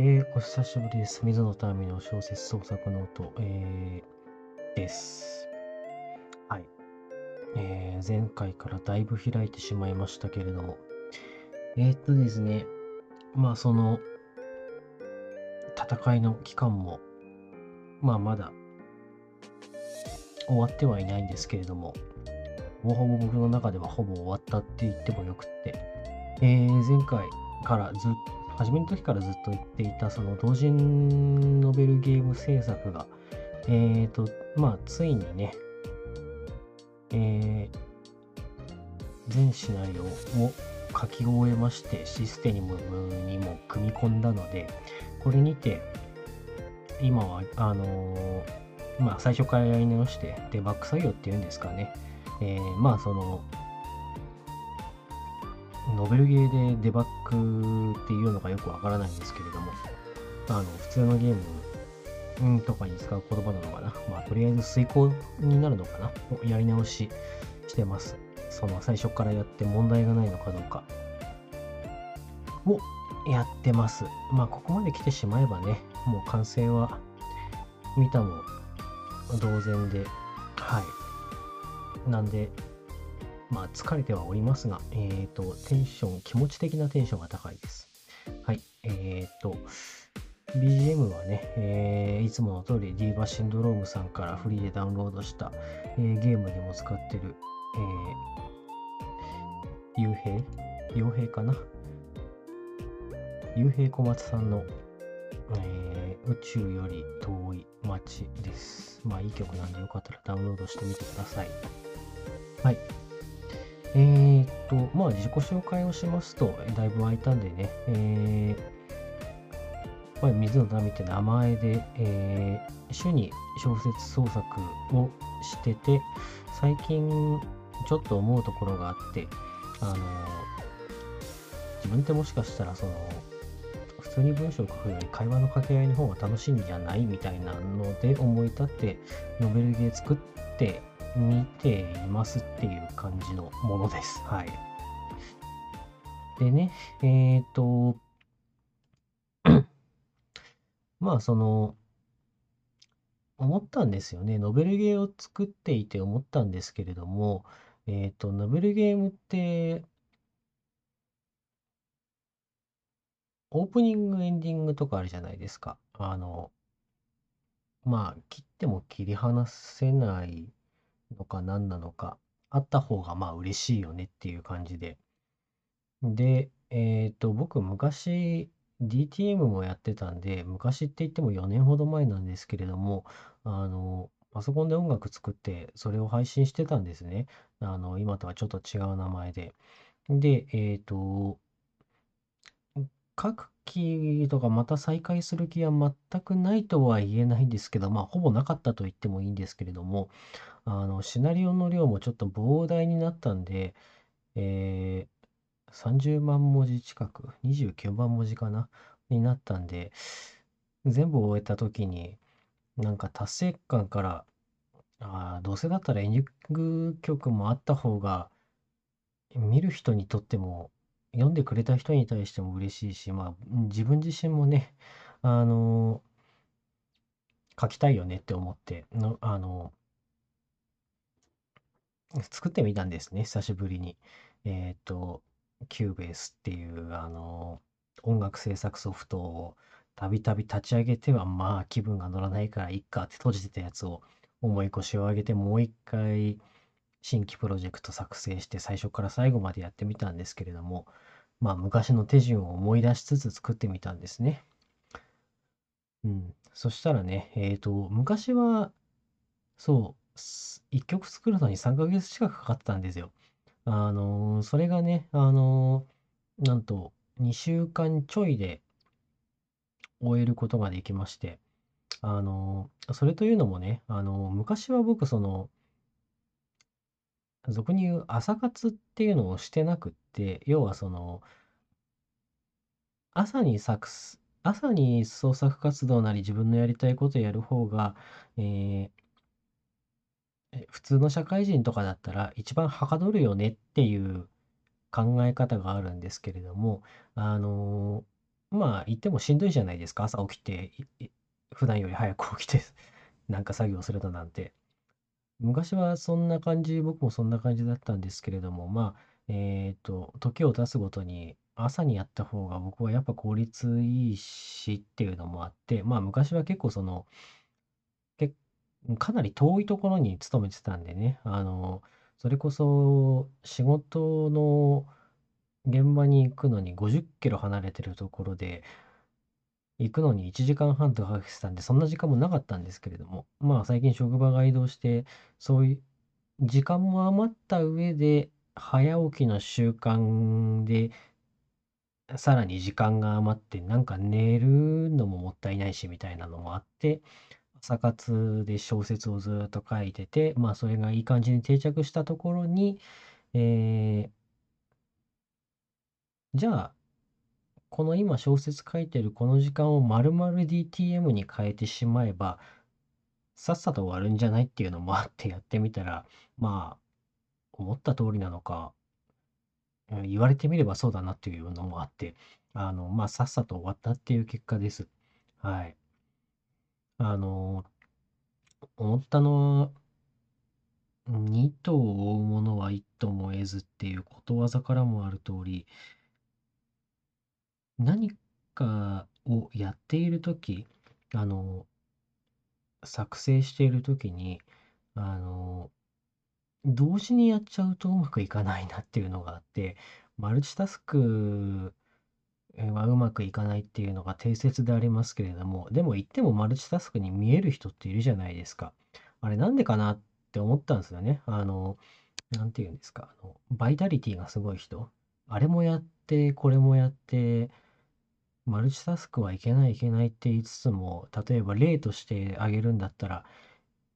えー、お久しぶりです。水野民の小説創作ノート、えー、です。はい。えー、前回からだいぶ開いてしまいましたけれども。えー、っとですね、まあその、戦いの期間も、まあまだ終わってはいないんですけれども、ほぼほぼ僕の中ではほぼ終わったって言ってもよくって、えー、前回からずっと初めの時からずっと言っていたその同人ノベルゲーム制作が、えっ、ー、と、まあ、ついにね、えー、全シナリオを書き終えまして、システムにも組み込んだので、これにて、今は、あのー、まあ、最初からやり直して、デバッグ作業っていうんですかね。えー、まあ、その、ノベルゲーでデバッグっていうのがよくわからないんですけれども、あの、普通のゲームとかに使う言葉なのかな？まあ、とりあえず遂行になるのかな？やり直ししてます。その最初からやって問題がないのかどうかをやってます。まあ、ここまで来てしまえばね、もう完成は見たも同然で、はい。なんで、まあ、疲れてはおりますが、えっ、ー、と、テンション、気持ち的なテンションが高いです。はい。えっ、ー、と、BGM はね、えー、いつもの通り、ディーバシンドロームさんからフリーでダウンロードした、えー、ゲームにも使ってる、えー、傭兵傭兵かな？傭兵小松さんの、えー、宇宙より遠い街です。まあいい曲なんでよかったらダウンロードしてみてください。はい。えー、っと、まあ、自己紹介をしますと、だいぶ空いたんでね、えー、まあ、水野民って名前で、えー、主に小説創作をしてて、最近ちょっと思うところがあって、あの自分ってもしかしたら、その、普通に文章を書くより会話の掛け合いの方が楽しいんじゃないみたいなので思い立ってノベルゲー作って見ていますっていう感じのものです。はい。でね、えっ、ー、と、まあその、思ったんですよね。ノベルゲーを作っていて思ったんですけれども、えっ、ー、と、ノベルゲームって、オープニング、エンディングとかあるじゃないですか。あの、まあ、切っても切り離せないのか何なのか、あった方がまあ嬉しいよねっていう感じで。で、えっと、僕昔 DTM もやってたんで、昔って言っても4年ほど前なんですけれども、あの、パソコンで音楽作ってそれを配信してたんですね。あの、今とはちょっと違う名前で。で、えっと、各期とかまた再開する気は全くないとは言えないんですけど、まあ、ほぼなかったと言ってもいいんですけれども、あの、シナリオの量もちょっと膨大になったんで、えー、30万文字近く、29万文字かなになったんで、全部終えた時に、なんか達成感から、あ、どうせだったらエンディング曲もあった方が、見る人にとっても、読んでくれた人に対しても嬉しいし、まあ、自分自身もね、あの書きたいよねって思って、のあの作ってみたんですね、久しぶりに。えっ、と、 Cubase っていう、あの、音楽制作ソフトをたびたび立ち上げては、まあ気分が乗らないからいっかって閉じてたやつを重い腰を上げてもう一回新規プロジェクト作成して最初から最後までやってみたんですけれども、まあ昔の手順を思い出しつつ作ってみたんですね。うん。そしたらね、えっ、と、昔は、そう、1曲作るのに3ヶ月近くかかったんですよ。あのー、それがね、あのー、なんと2週間ちょいで終えることができまして、あの、それというのもね、あの昔は僕その、俗に言う朝活っていうのをしてなくって、要はその、朝に作朝に創作活動なり自分のやりたいことやる方が、えー、普通の社会人とかだったら一番はかどるよねっていう考え方があるんですけれども、あのまあ、言ってもしんどいじゃないですか。朝起きて、普段より早く起きて、なんか作業するのなんて。昔はそんな感じ、僕もそんな感じだったんですけれども、まあ、えっと、時を経つごとに朝にやった方が僕はやっぱ効率いいしっていうのもあって、まあ昔は結構その、けかなり遠いところに勤めてたんでね、あの、それこそ仕事の現場に行くのに50キロ離れてるところで、行くのに1時間半とかかけてたんで、そんな時間もなかったんですけれども、まあ最近職場が移動して、そういう時間も余った上で、早起きの習慣で、さらに時間が余って、なんか寝るのももったいないしみたいなのもあって、朝活で小説をずっと書いてて、まあそれがいい感じに定着したところに、えー、じゃあ、この今小説書いてるこの時間を丸々 DTM に変えてしまえば、さっさと終わるんじゃないっていうのもあってやってみたら、まあ、思った通りなのか、言われてみればそうだなっていうのもあって、あの、まあ、さっさと終わったっていう結果です。はい。あの、思ったのは、二頭を追うものは一頭も得ずっていうことわざからもある通り、何かをやっているとき、あの、作成しているときに、あの、同時にやっちゃうとうまくいかないなっていうのがあって、マルチタスクはうまくいかないっていうのが定説でありますけれども、でも言ってもマルチタスクに見える人っているじゃないですか。あれなんでかなって思ったんですよね。あの、なんて言うんですか。あの、バイタリティがすごい人。あれもやって、これもやって、マルチタスクはいけないいけないって言いつつも、例えば例としてあげるんだったら、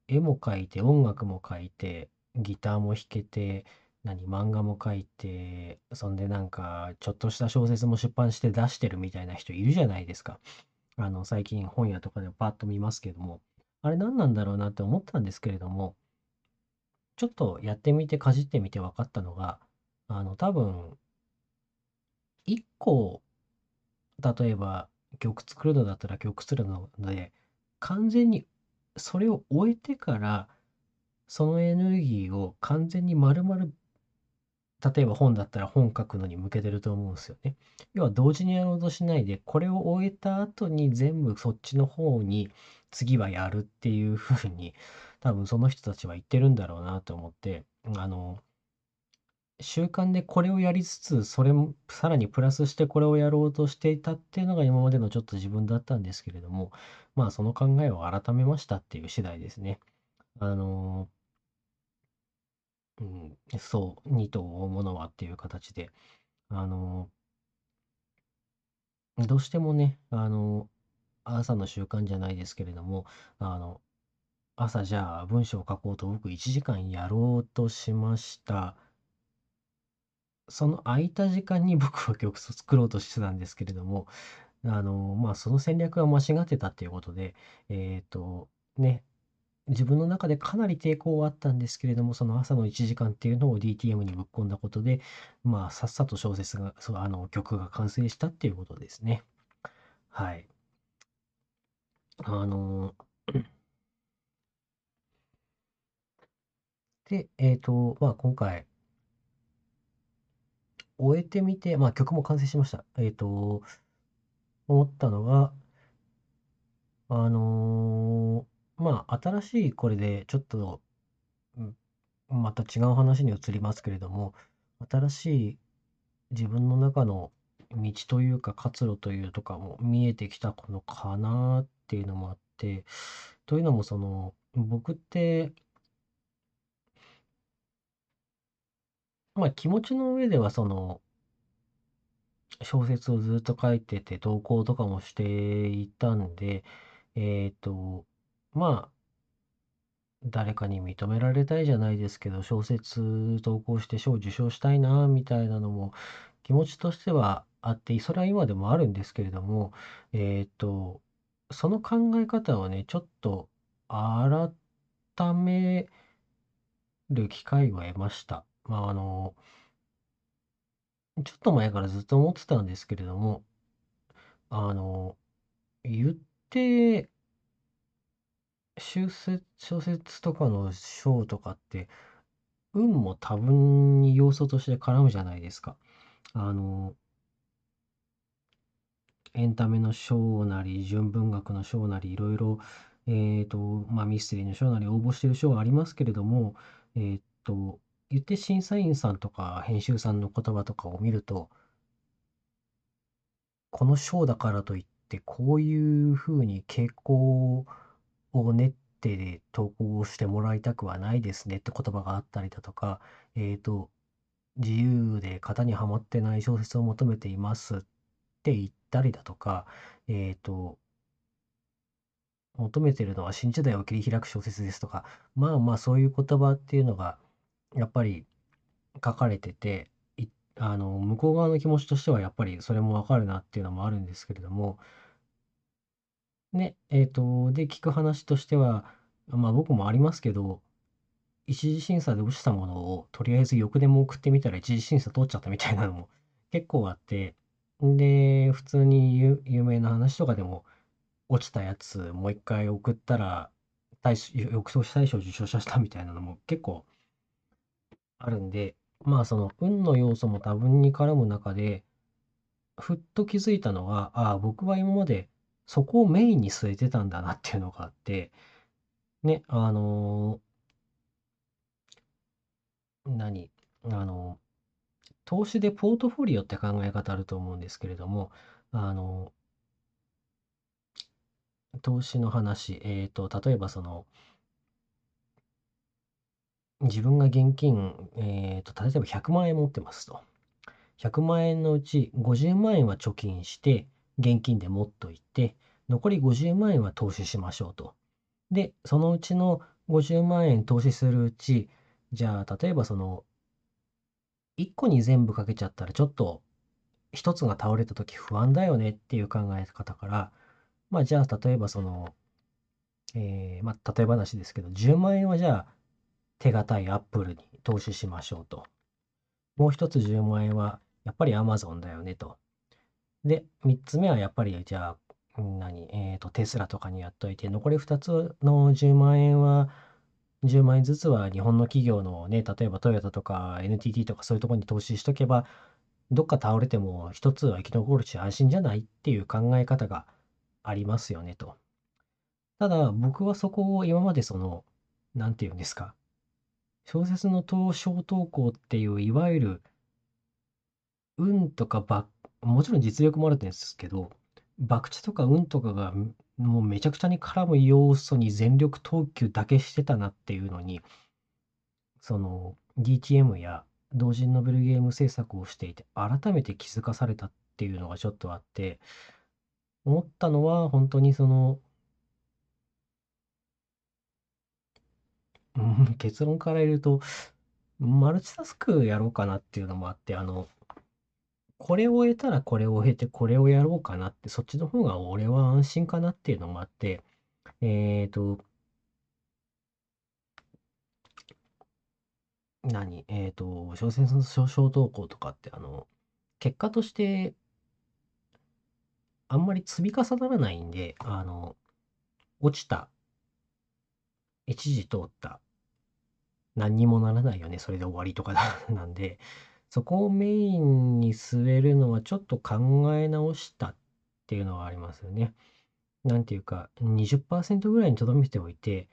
絵も描いて、音楽も描いて、ギターも弾けて、何、漫画も描いて、そんでなんか、ちょっとした小説も出版して出してるみたいな人いるじゃないですか。あの、最近本屋とかでパッと見ますけども、あれ何なんだろうなって思ったんですけれども、ちょっとやってみて、かじってみて分かったのが、あの、多分、1個例えば曲作るのだったら曲作るので、完全にそれを終えてから、そのエネルギーを完全に丸々、例えば本だったら本書くのに向けてると思うんですよね。要は同時にやろうとしないで、これを終えた後に全部そっちの方に次はやるっていう風に、多分その人たちは言ってるんだろうなと思って、あの、習慣でこれをやりつつ、それもさらにプラスしてこれをやろうとしていたっていうのが今までのちょっと自分だったんですけれども、まあその考えを改めましたっていう次第ですね。あのうん、そう、2頭を追うものはっていう形で、あのどうしてもね、あの朝の習慣じゃないですけれども、あの、朝じゃあ文章を書こうと僕1時間やろうとしました。その空いた時間に 僕は曲を作ろうとしてたんですけれども、あの、まあ、その戦略が間違ってたっていうことで、えっと、ね、自分の中でかなり抵抗はあったんですけれども、その朝の1時間っていうのを DTM にぶっ込んだことで、まあ、さっさと小説が、そう、あの、曲が完成したっていうことですね。はい。あの、で、えっと、まあ、今回、終えてみて、まあ曲も完成しました。えっと、思ったのが、あのーまあ新しいこれでちょっと、また違う話に移りますけれども、新しい自分の中の道というか活路というとかも見えてきたのかなっていうのもあって、というのもその、僕って、まあ気持ちの上ではその、小説をずっと書いてて、投稿とかもしていたんで、えっと、まあ、誰かに認められたいじゃないですけど、小説投稿して賞受賞したいな、みたいなのも気持ちとしてはあって、それは今でもあるんですけれども、えっと、その考え方をね、ちょっと改める機会を得ました。まあ、あの、ちょっと前からずっと思ってたんですけれども、あの、言って、小説小説とかの章とかって、運も多分に要素として絡むじゃないですか。あの、エンタメの章なり、純文学の章なり、いろいろ、えっと、まあ、ミステリーの章なり応募してる章がありますけれども、えっと、言って審査員さんとか編集さんの言葉とかを見ると、この章だからといって、こういうふうに傾向を練って投稿してもらいたくはないですねって言葉があったりだとか、えっと、自由で型にはまってない小説を求めていますって言ったりだとか、えっと、求めてるのは新時代を切り開く小説ですとか、まあまあそういう言葉っていうのが、やっぱり書かれてて、あの、向こう側の気持ちとしてはやっぱりそれもわかるなっていうのもあるんですけれども、ね、えっと、で、聞く話としては、まあ僕もありますけど、一次審査で落ちたものをとりあえず欲でも送ってみたら一次審査通っちゃったみたいなのも結構あって、で、普通に有名な話とかでも落ちたやつもう一回送ったら大し翌年大賞受賞者したみたいなのも結構あるんで、まあその運の要素も多分に絡む中で、ふっと気づいたのが、ああ、僕は今までそこをメインに据えてたんだなっていうのがあって、ね、あのー何あの投資でポートフォリオって考え方あると思うんですけれども、あの投資の話、えっと、例えばその、自分が現金、えっと、例えば100万円持ってますと。100万円のうち50万円は貯金して、現金で持っといて、残り50万円は投資しましょうと。で、そのうちの50万円投資するうち、じゃあ、例えばその、1個に全部かけちゃったら、ちょっと、1つが倒れた時不安だよねっていう考え方から、まあ、じゃあ、例えばその、えー、まあ、例え話ですけど、10万円はじゃあ、手堅いアップルに投資しましょうと。もう一つ10万円は、やっぱり Amazon だよねと。で、3つ目はやっぱり、じゃあ、何、えっ、ー、と、テスラとかにやっといて、残り2つの10万円は、10万円ずつは日本の企業のね、例えばトヨタとか NTT とかそういうとこに投資しとけば、どっか倒れても一つは生き残るし安心じゃないっていう考え方がありますよねと。ただ、僕はそこを今までその、なんて言うんですか、小説の投小投稿っていう、いわゆる、運とかば、もちろん実力もあるんですけど、博打とか運とかがもうめちゃくちゃに絡む要素に全力投球だけしてたなっていうのに、その DTM や同人ノベルゲーム制作をしていて、改めて気づかされたっていうのがちょっとあって、思ったのは、本当にその、うん、結論から言うと、マルチタスクやろうかなっていうのもあって、あの、これを得たらこれを経てこれをやろうかなって、そっちの方が俺は安心かなっていうのもあって、えっと、何？えっと、小説の小投稿とかって、あの、結果としてあんまり積み重ならないんで、あの、落ちた、一時通った、何にもならないよね、それで終わりとか なんで、そこをメインに据えるのはちょっと考え直したっていうのはありますよね。なんていうか、20%ぐらいに留めておいて、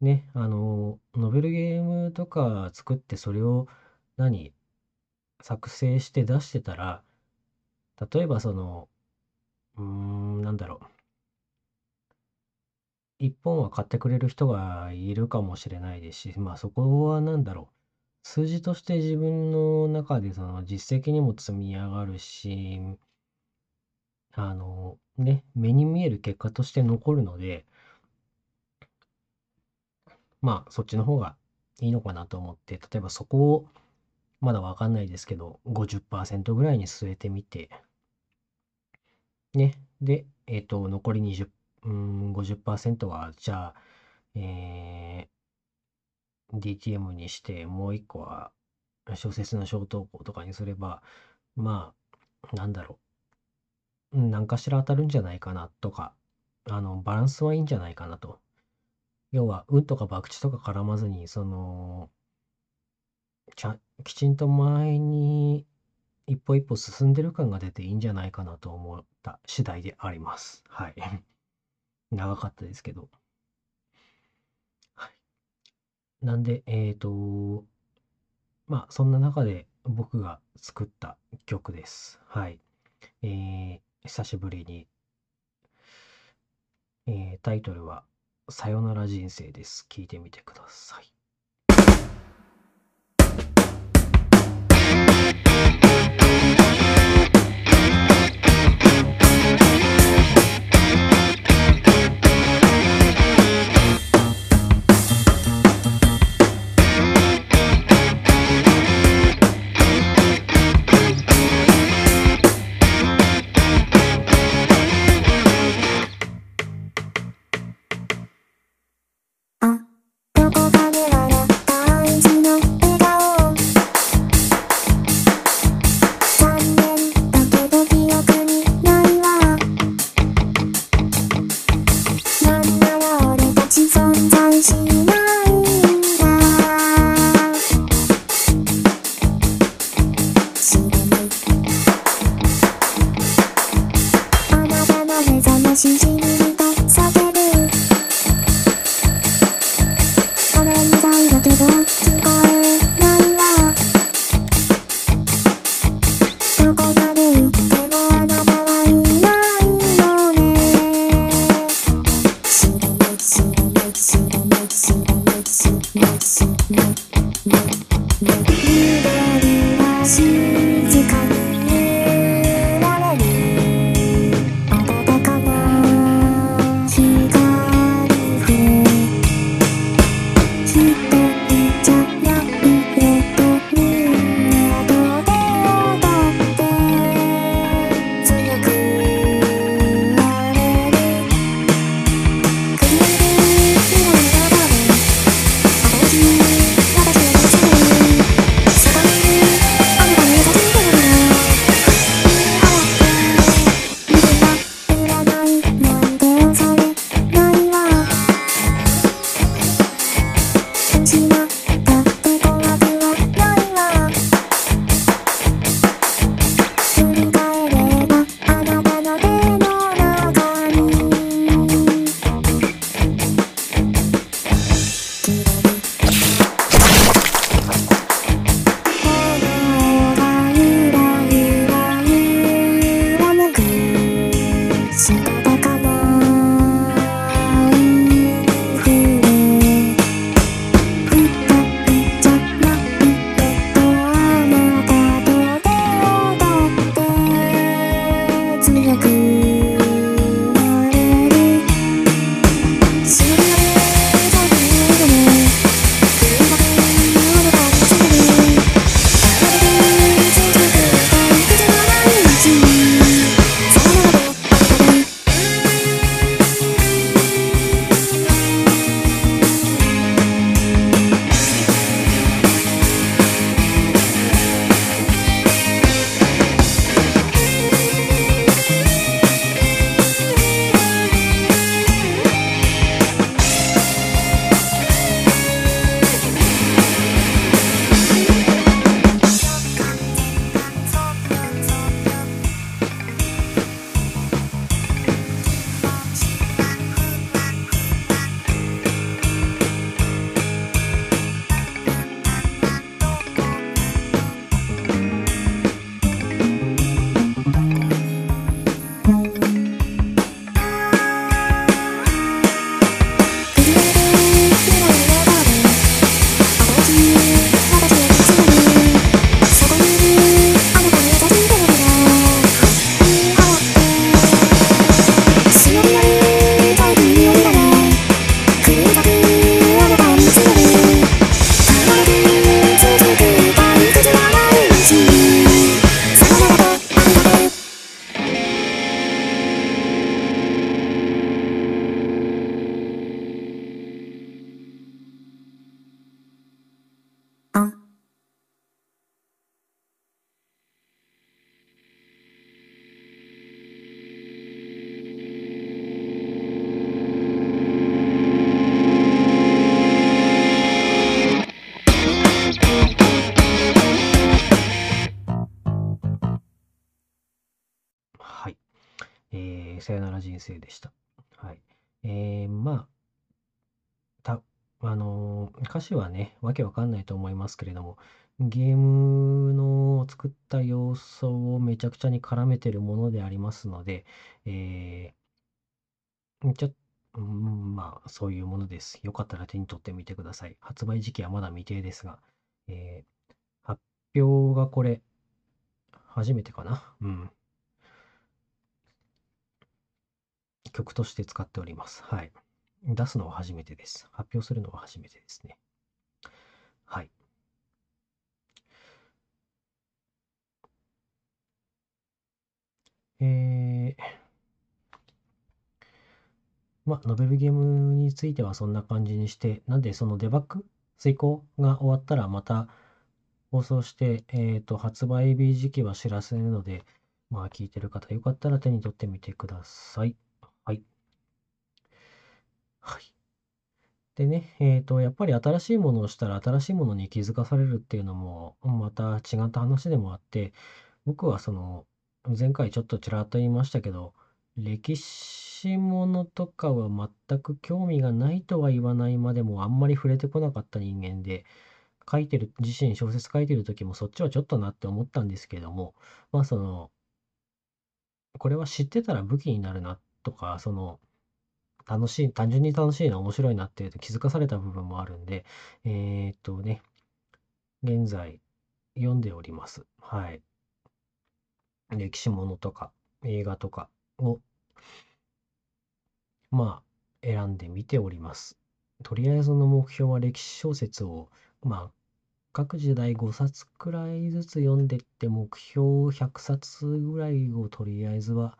ね、あの、ノベルゲームとか作ってそれを何、作成して出してたら、例えばその、うーん、なんだろう。一本は買ってくれる人がいるかもしれないですし、まあそこは何だろう。数字として自分の中でその実績にも積み上がるし、あの、ね、目に見える結果として残るので、まあそっちの方がいいのかなと思って、例えばそこをまだわかんないですけど、50%ぐらいに据えてみて、ね。で、えっと、残り20、うん、50%は、じゃあ、えー、DTM にして、もう一個は、小説の小投稿とかにすれば、まあ、なんだろう。何かしら当たるんじゃないかなとか、あの、バランスはいいんじゃないかなと。要は、運とか博打とか絡まずに、その、ちゃきちんと前に一歩一歩進んでる感が出ていいんじゃないかなと思った次第であります。はい。長かったですけど。はい。なんで、えっ、ー、と、まあ、そんな中で僕が作った曲です。はい。えー、久しぶりに、えー、タイトルは、さよなら人生です。聞いてみてください。さよなら人生でした。はい。えー、まあ、た、あのー、歌詞はね、わけわかんないと思いますけれども、ゲームの作った要素をめちゃくちゃに絡めてるものでありますので、えー、ちょっと、まあ、そういうものです。よかったら手に取ってみてください。発売時期はまだ未定ですが、えー、発表がこれ、初めてかな？うん。曲として使っております。はい。出すのは初めてです。発表するのは初めてですね。はい。えー、まあ、ノベルゲームについてはそんな感じにして、なんでそのデバッグ、遂行が終わったらまた放送して、えっ、ー、と、発売日時期は知らせるので、まあ、聞いてる方よかったら手に取ってみてください。はい。でね、えっ、と、やっぱり新しいものをしたら新しいものに気づかされるっていうのも、また違った話でもあって、僕はその、前回ちょっとちらっと言いましたけど、歴史ものとかは全く興味がないとは言わないまでもあんまり触れてこなかった人間で、書いてる、自身小説書いてる時もそっちはちょっとなって思ったんですけども、まあその、これは知ってたら武器になるなとか、その、楽しい、単純に楽しいな、面白いなっていうと気づかされた部分もあるんで、えー、っとね、現在読んでおります。はい。歴史ものとか映画とかを、まあ、選んでみております。とりあえずの目標は歴史小説を、まあ、各時代5冊くらいずつ読んでって、目標100冊ぐらいをとりあえずは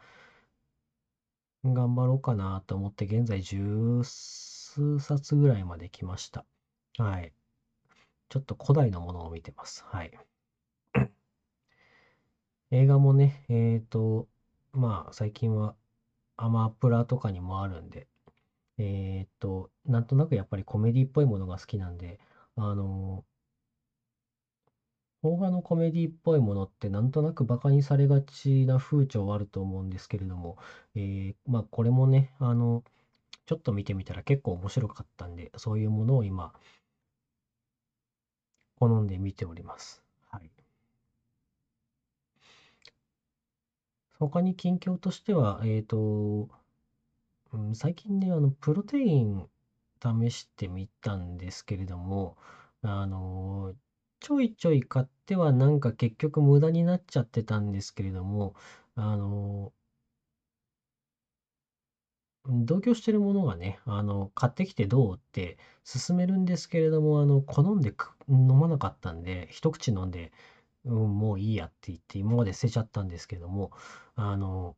頑張ろうかなと思って、現在十数冊ぐらいまで来ました。はい。ちょっと古代のものを見てます。はい。映画もね、えっ、ー、と、まあ、最近はアマプラとかにもあるんで、えっ、ー、と、なんとなくやっぱりコメディっぽいものが好きなんで、あの、邦画のコメディっぽいものってなんとなくバカにされがちな風潮はあると思うんですけれども、えー、まあこれもね、あの、ちょっと見てみたら結構面白かったんで、そういうものを今、好んで見ております。はい。他に近況としては、えっ、と、うん、最近ね、あの、プロテイン試してみたんですけれども、あの、ちょいちょい買ってはなんか結局無駄になっちゃってたんですけれども、あの、同居してるものがね、あの、買ってきてどうって勧めるんですけれども、あの、好んで飲まなかったんで、一口飲んで、うん、もういいやって言って今まで捨てちゃったんですけども、あの、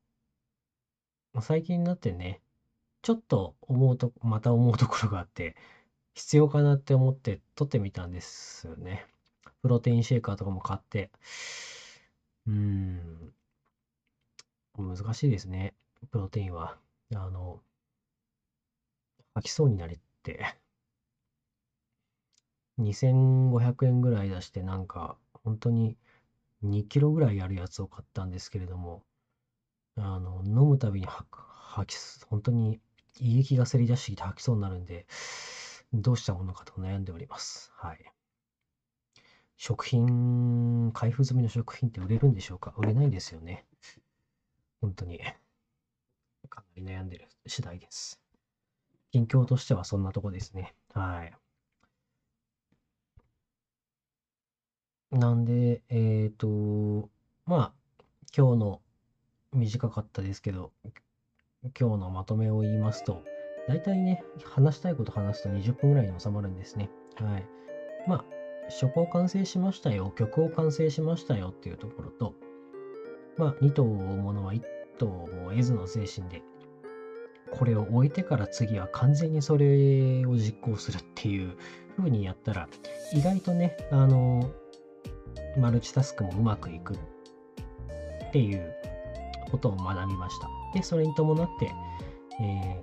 最近になってね、ちょっと思うと、また思うところがあって、必要かなって思って取ってみたんですよね。プロテインシェーカーとかも買って。うん、難しいですね。プロテインは。あの、吐きそうになれって。2500円ぐらい出してなんか本当に2キロぐらいあるやつを買ったんですけれども、あの、飲むたびに吐き、本当に胃液がせり出してきて吐きそうになるんで、どうしたものかと悩んでおります。はい。食品、開封済みの食品って売れるんでしょうか？売れないですよね。本当に。かなり悩んでる次第です。近況としてはそんなとこですね。はい。なんで、えっ、ー、と、まあ、今日の短かったですけど、今日のまとめを言いますと、大体ね、話したいこと話すと20分ぐらいに収まるんですね。はい。まあ、初を完成しましたよ、曲を完成しましたよっていうところと、まあ、2頭を追うものは1頭も得ずの精神で、これを終えてから次は完全にそれを実行するっていう風にやったら、意外とね、あの、マルチタスクもうまくいくっていうことを学びました。で、それに伴って、え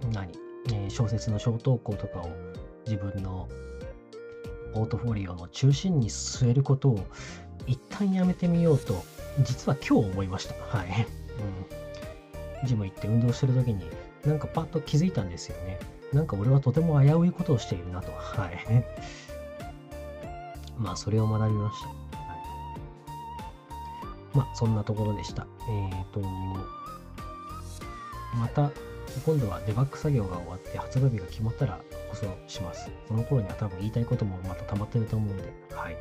ー、何、えー、小説の小投稿とかを自分のポートフォリオの中心に据えることを一旦やめてみようと、実は今日思いました。はい。うん、ジム行って運動してる時に、なんかパッと気づいたんですよね。なんか俺はとても危ういことをしているなと。はい。まあ、それを学びました。はい、まあ、そんなところでした。えっ、ー、と、また、今度はデバッグ作業が終わって発売日が決まったらこそします。その頃には多分言いたいこともまた溜まってると思うんで、はい。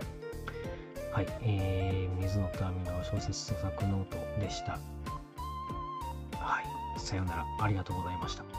はい、えー、水野と網の小説著作ノートでした。はい、さようなら、ありがとうございました。